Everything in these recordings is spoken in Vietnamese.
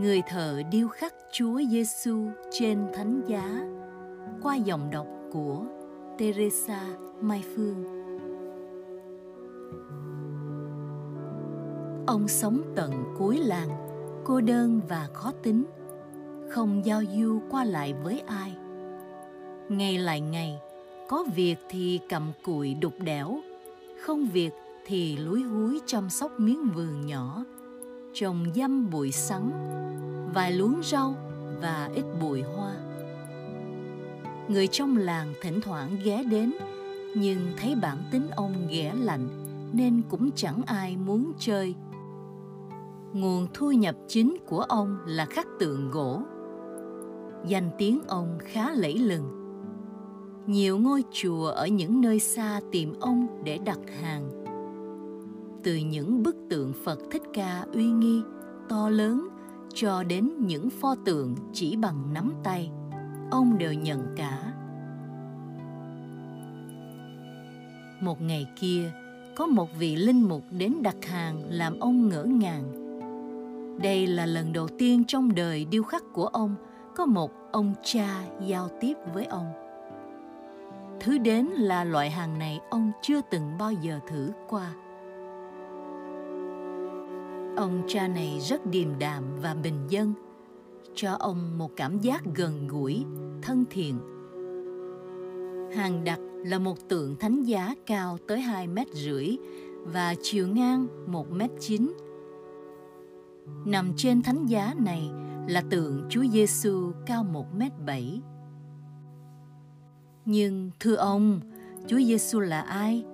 người thợ điêu khắc Chúa Giêsu trên thánh giá qua dòng đọc của Teresa Mai Phương. Ông sống tận cuối làng, cô đơn và khó tính, không giao du qua lại với ai. Ngày lại ngày, có việc thì cầm cụi đục đẽo, không việc thì lúi húi chăm sóc miếng vườn nhỏ, trồng dăm bụi sắn, vài luống rau và ít bụi hoa. Người trong làng thỉnh thoảng ghé đến, nhưng thấy bản tính ông ghẻ lạnh nên cũng chẳng ai muốn chơi. Nguồn thu nhập chính của ông là khắc tượng gỗ. Danh tiếng ông khá lẫy lừng. Nhiều ngôi chùa ở những nơi xa tìm ông để đặt hàng từ những bức tượng Phật Thích Ca uy nghi, to lớn cho đến những pho tượng chỉ bằng nắm tay, ông đều nhận cả. Một ngày kia, có một vị linh mục đến đặt hàng làm ông ngỡ ngàng. Đây là lần đầu tiên trong đời điêu khắc của ông có một ông cha giao tiếp với ông. Thứ đến là loại hàng này ông chưa từng bao giờ thử qua Ông cha này rất điềm đạm và bình dân, cho ông một cảm giác gần gũi, thân thiện. Hàng đặc là một tượng thánh giá cao tới 2 mét rưỡi và chiều ngang 1 mét 9. Nằm trên thánh giá này là tượng Chúa Giêsu cao 1 mét 7. Nhưng thưa ông, Chúa Giêsu là ai?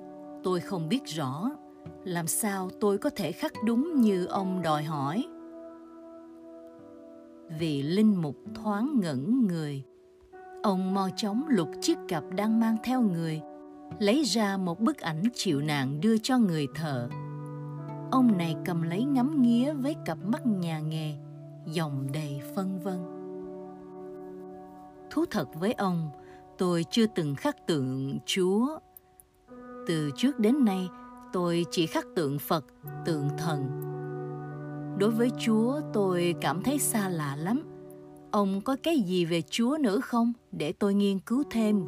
Tôi không biết rõ làm sao tôi có thể khắc đúng như ông đòi hỏi? Vị linh mục thoáng ngẩn người. Ông mo chóng lục chiếc cặp đang mang theo người, lấy ra một bức ảnh chịu nạn đưa cho người thợ. Ông này cầm lấy ngắm nghía với cặp mắt nhà nghề, dòng đầy phân vân. Thú thật với ông, tôi chưa từng khắc tượng chúa. Từ trước đến nay tôi chỉ khắc tượng Phật, tượng thần. Đối với Chúa tôi cảm thấy xa lạ lắm. Ông có cái gì về Chúa nữa không để tôi nghiên cứu thêm?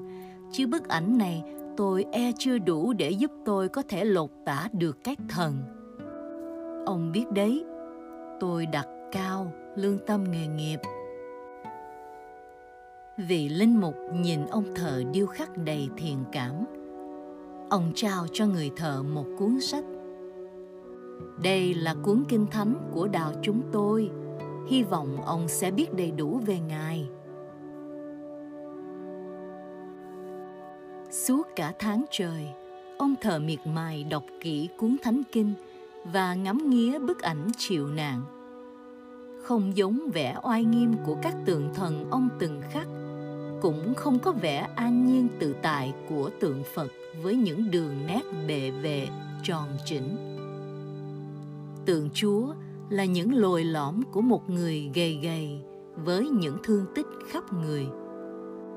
Chứ bức ảnh này tôi e chưa đủ để giúp tôi có thể lột tả được các thần. Ông biết đấy, tôi đặt cao lương tâm nghề nghiệp. Vị linh mục nhìn ông thợ điêu khắc đầy thiện cảm ông trao cho người thợ một cuốn sách. Đây là cuốn kinh thánh của đạo chúng tôi. Hy vọng ông sẽ biết đầy đủ về ngài. Suốt cả tháng trời, ông thợ miệt mài đọc kỹ cuốn thánh kinh và ngắm nghía bức ảnh chịu nạn không giống vẻ oai nghiêm của các tượng thần ông từng khắc cũng không có vẻ an nhiên tự tại của tượng phật với những đường nét bề vệ tròn chỉnh. Tượng chúa là những lồi lõm của một người gầy gầy với những thương tích khắp người.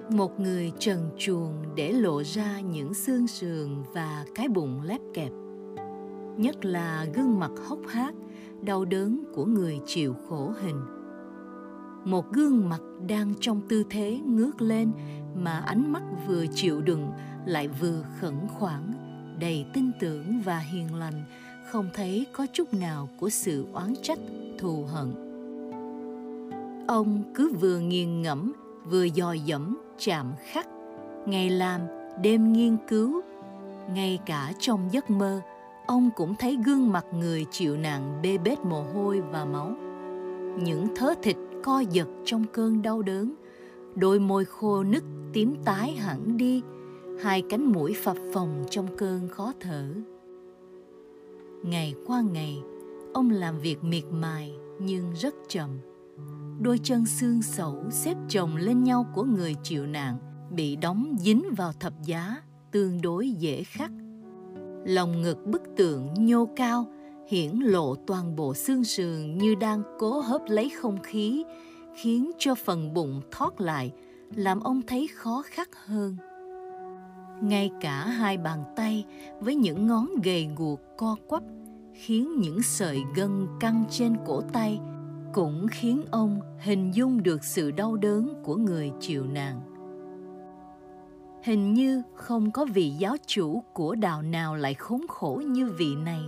Một người trần truồng để lộ ra những xương sườn và cái bụng lép kẹp. Nhất là gương mặt hốc hác, đau đớn của người chịu khổ hình một gương mặt đang trong tư thế ngước lên mà ánh mắt vừa chịu đựng lại vừa khẩn khoản, đầy tin tưởng và hiền lành, không thấy có chút nào của sự oán trách, thù hận. Ông cứ vừa nghiền ngẫm, vừa dò dẫm, chạm khắc, ngày làm, đêm nghiên cứu. Ngay cả trong giấc mơ, ông cũng thấy gương mặt người chịu nạn bê bết mồ hôi và máu. Những thớ thịt co giật trong cơn đau đớn. Đôi môi khô nứt tím tái hẳn đi, hai cánh mũi phập phồng trong cơn khó thở. Ngày qua ngày, ông làm việc miệt mài nhưng rất chậm. Đôi chân xương sẩu xếp chồng lên nhau của người chịu nạn bị đóng dính vào thập giá tương đối dễ khắc. Lòng ngực bức tượng nhô cao hiển lộ toàn bộ xương sườn như đang cố hấp lấy không khí, khiến cho phần bụng thoát lại, làm ông thấy khó khắc hơn. Ngay cả hai bàn tay với những ngón gầy guộc co quắp khiến những sợi gân căng trên cổ tay cũng khiến ông hình dung được sự đau đớn của người chịu nạn. Hình như không có vị giáo chủ của đạo nào lại khốn khổ như vị này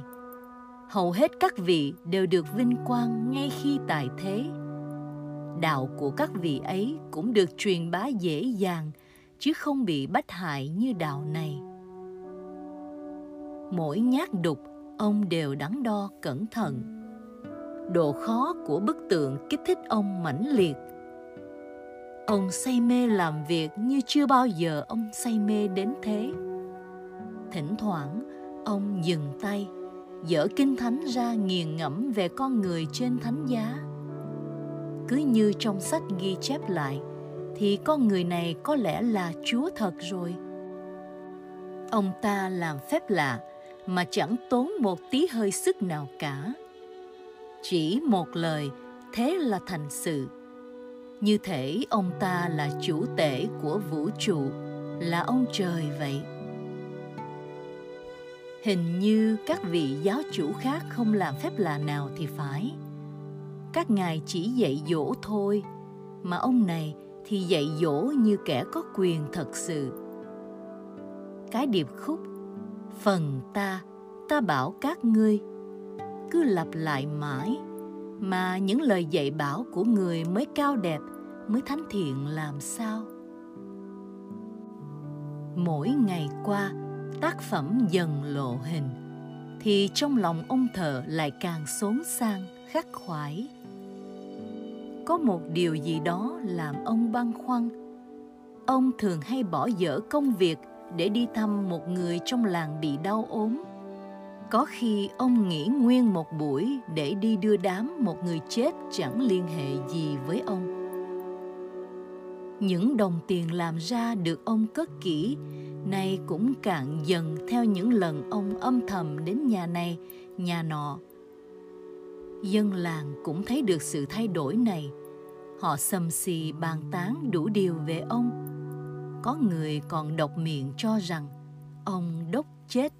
hầu hết các vị đều được vinh quang ngay khi tại thế. Đạo của các vị ấy cũng được truyền bá dễ dàng, chứ không bị bách hại như đạo này. Mỗi nhát đục, ông đều đắn đo cẩn thận. Độ khó của bức tượng kích thích ông mãnh liệt. Ông say mê làm việc như chưa bao giờ ông say mê đến thế. Thỉnh thoảng, ông dừng tay dở kinh thánh ra nghiền ngẫm về con người trên thánh giá. Cứ như trong sách ghi chép lại, thì con người này có lẽ là chúa thật rồi. Ông ta làm phép lạ, mà chẳng tốn một tí hơi sức nào cả. Chỉ một lời, thế là thành sự. Như thể ông ta là chủ tể của vũ trụ, là ông trời vậy hình như các vị giáo chủ khác không làm phép lạ nào thì phải. Các ngài chỉ dạy dỗ thôi, mà ông này thì dạy dỗ như kẻ có quyền thật sự. Cái điệp khúc, phần ta ta bảo các ngươi, cứ lặp lại mãi, mà những lời dạy bảo của người mới cao đẹp, mới thánh thiện làm sao? Mỗi ngày qua tác phẩm dần lộ hình, thì trong lòng ông thợ lại càng xốn sang, khắc khoải. Có một điều gì đó làm ông băn khoăn. Ông thường hay bỏ dở công việc để đi thăm một người trong làng bị đau ốm. Có khi ông nghỉ nguyên một buổi để đi đưa đám một người chết chẳng liên hệ gì với ông những đồng tiền làm ra được ông cất kỹ, nay cũng cạn dần theo những lần ông âm thầm đến nhà này, nhà nọ. Dân làng cũng thấy được sự thay đổi này. Họ sầm xì bàn tán đủ điều về ông. Có người còn độc miệng cho rằng ông đốc chết.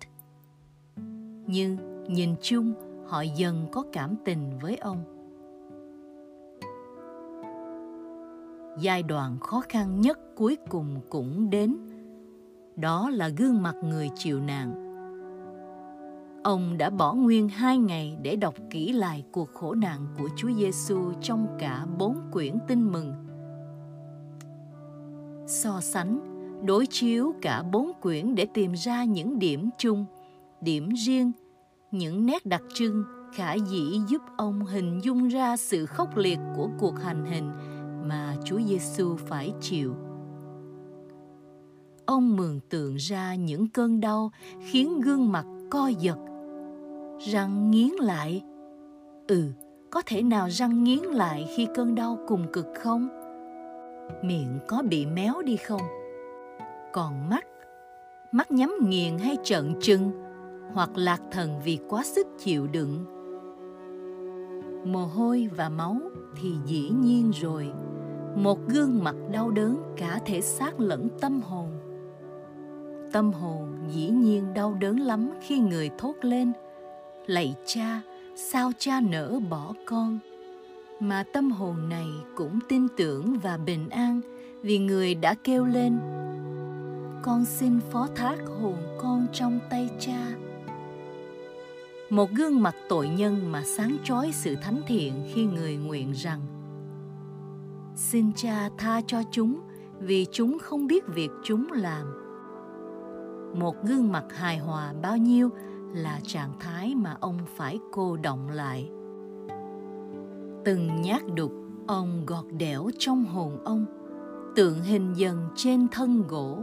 Nhưng nhìn chung, họ dần có cảm tình với ông. Giai đoạn khó khăn nhất cuối cùng cũng đến đó là gương mặt người chịu nạn ông đã bỏ nguyên hai ngày để đọc kỹ lại cuộc khổ nạn của Chúa Giêsu trong cả bốn quyển tin mừng. So sánh, đối chiếu cả bốn quyển để tìm ra những điểm chung, điểm riêng, những nét đặc trưng khả dĩ giúp ông hình dung ra sự khốc liệt của cuộc hành hình mà Chúa Giêsu phải chịu. Ông mường tượng ra những cơn đau khiến gương mặt co giật, răng nghiến lại. Ừ, có thể nào răng nghiến lại khi cơn đau cùng cực không? Miệng có bị méo đi không? Còn mắt, mắt nhắm nghiền hay trợn trừng, hoặc lạc thần vì quá sức chịu đựng. Mồ hôi và máu thì dĩ nhiên rồi một gương mặt đau đớn cả thể xác lẫn tâm hồn. Tâm hồn dĩ nhiên đau đớn lắm khi người thốt lên, lạy cha, sao cha nỡ bỏ con? Mà tâm hồn này cũng tin tưởng và bình an vì người đã kêu lên, con xin phó thác hồn con trong tay cha. Một gương mặt tội nhân mà sáng chói sự thánh thiện khi người nguyện rằng xin cha tha cho chúng, vì chúng không biết việc chúng làm. Một gương mặt hài hòa bao nhiêu là trạng thái mà ông phải cô động lại. Từng nhát đục ông gọt đẽo trong hồn ông, tượng hình dần trên thân gỗ.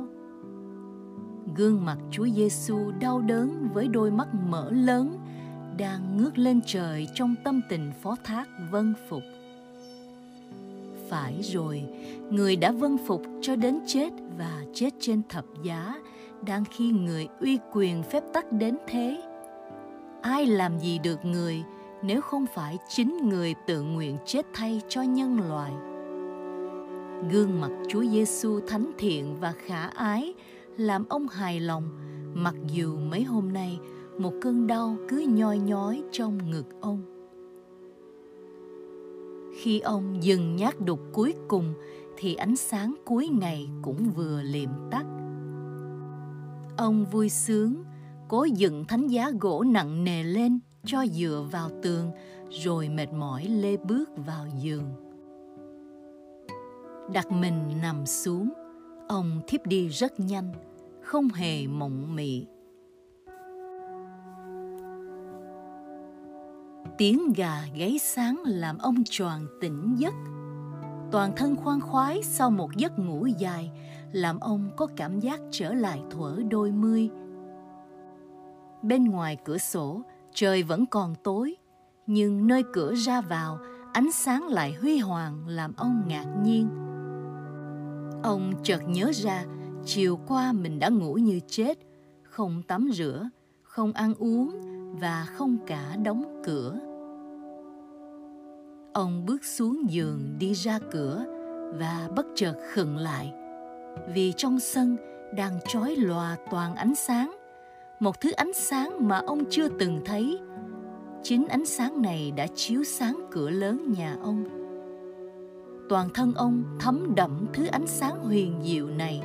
Gương mặt Chúa Giêsu đau đớn với đôi mắt mở lớn đang ngước lên trời trong tâm tình phó thác vân phục phải rồi. Người đã vâng phục cho đến chết và chết trên thập giá, đang khi người uy quyền phép tắc đến thế. Ai làm gì được người nếu không phải chính người tự nguyện chết thay cho nhân loại? Gương mặt Chúa Giêsu thánh thiện và khả ái làm ông hài lòng, mặc dù mấy hôm nay một cơn đau cứ nhoi nhói trong ngực ông khi ông dừng nhát đục cuối cùng, thì ánh sáng cuối ngày cũng vừa liệm tắt. Ông vui sướng, cố dựng thánh giá gỗ nặng nề lên, cho dựa vào tường, rồi mệt mỏi lê bước vào giường. Đặt mình nằm xuống, ông thiếp đi rất nhanh, không hề mộng mị. Tiếng gà gáy sáng làm ông choàng tỉnh giấc. Toàn thân khoan khoái sau một giấc ngủ dài, làm ông có cảm giác trở lại thuở đôi mươi. Bên ngoài cửa sổ, trời vẫn còn tối, nhưng nơi cửa ra vào, ánh sáng lại huy hoàng làm ông ngạc nhiên. Ông chợt nhớ ra, chiều qua mình đã ngủ như chết, không tắm rửa, không ăn uống và không cả đóng cửa ông bước xuống giường đi ra cửa và bất chợt khựng lại. Vì trong sân đang trói lòa toàn ánh sáng, một thứ ánh sáng mà ông chưa từng thấy. Chính ánh sáng này đã chiếu sáng cửa lớn nhà ông. Toàn thân ông thấm đẫm thứ ánh sáng huyền diệu này.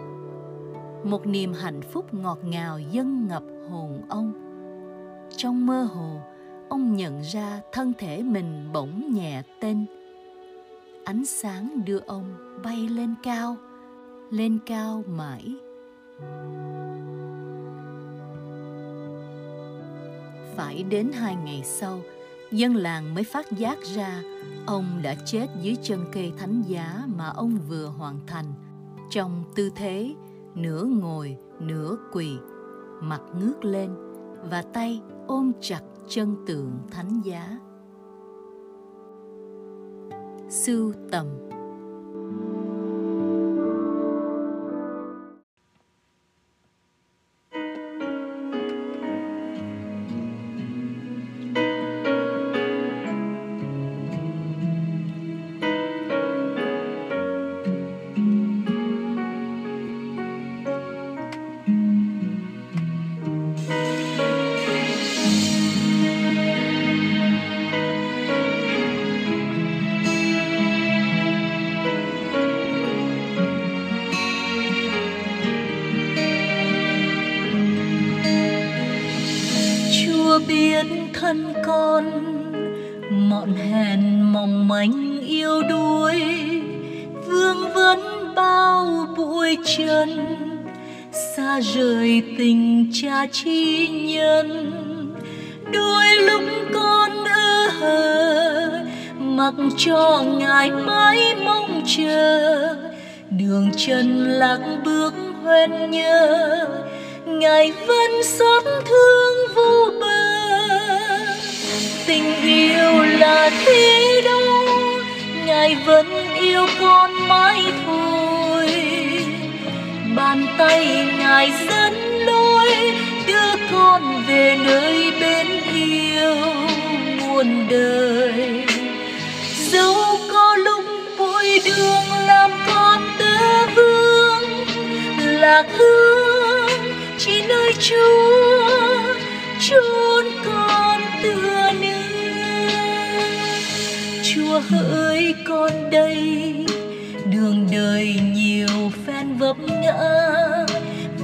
Một niềm hạnh phúc ngọt ngào dâng ngập hồn ông. Trong mơ hồ ông nhận ra thân thể mình bỗng nhẹ tên. Ánh sáng đưa ông bay lên cao lên cao mãi. Phải đến hai ngày sau, dân làng mới phát giác ra ông đã chết dưới chân cây thánh giá mà ông vừa hoàn thành. Trong tư thế, nửa ngồi, nửa quỳ, mặt ngước lên và tay ôm chặt chân tượng thánh giá. Sưu tầm. Thân con, mọn hèn mong manh yêu đuối, vương vấn bao bụi chân, xa rời tình cha chi nhân. Đôi lúc con ơ hờ, mặc cho ngài mãi mong chờ, đường chân lạc bước hoen nhớ ngài vẫn xót thương vô bờ tình yêu là thế đó ngài vẫn yêu con mãi thôi. Bàn tay ngài dẫn lối, đưa con về nơi bên yêu muôn đời. Dẫu có lúc bụi đường làm con tơ vương, lạc hương chỉ nơi chúa chúa hỡi con đây. Đường đời nhiều phen vấp ngã,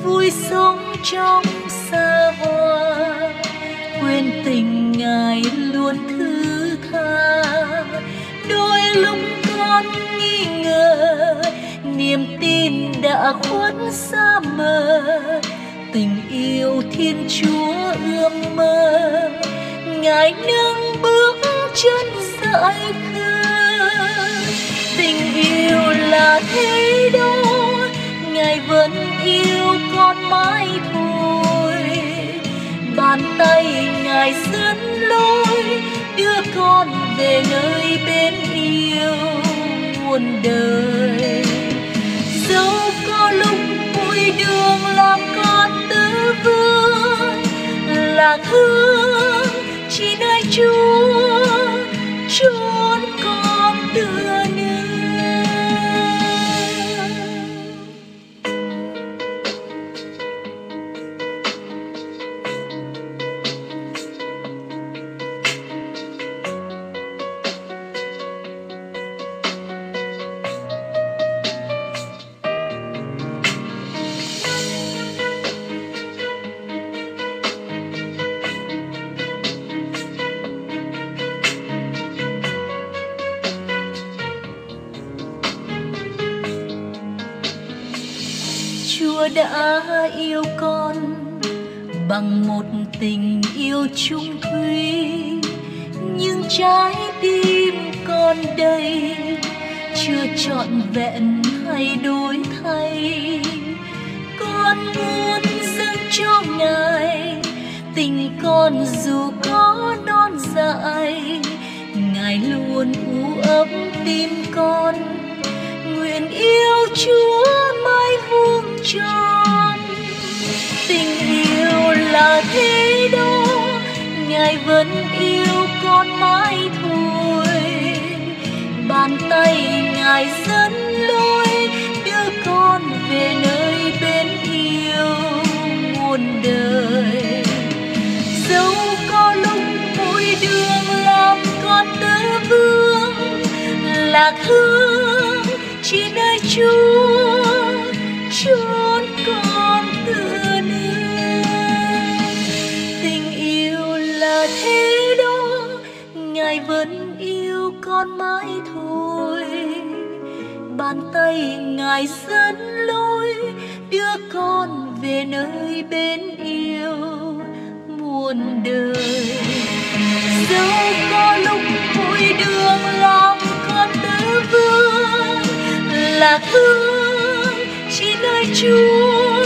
vui sống trong xa hoa. Quên tình ngài luôn thứ tha. Đôi lúc con nghi ngờ, niềm tin đã khuất xa mờ. Tình yêu thiên chúa ươm mơ, ngài nâng bước chân dại khơi tình yêu là thế đó ngài vẫn yêu con mãi thôi. Bàn tay ngài dẫn lối, đưa con về nơi bên yêu muôn đời. Dẫu có lúc vui đường làm con tư vương lạc thương đã yêu con bằng một tình yêu chung thủy nhưng trái tim con đây chưa trọn vẹn hay đổi thay. Con muốn dâng cho ngài, tình con dù có non dại ngài luôn u ấm tim con. Nguyện yêu chúa tròn. Tình yêu là thế đó ngài vẫn yêu con mãi thôi. Bàn tay ngài dẫn lối, đưa con về nơi bên yêu muôn đời. Dẫu có lúc mỗi đường làm con tơ vương, lạc hương chỉ nơi chúa bàn tay ngài dẫn lối đưa con về nơi bên yêu muôn đời. Dẫu có lúc vui đường làm con tứ vương, là thương chỉ nơi chúa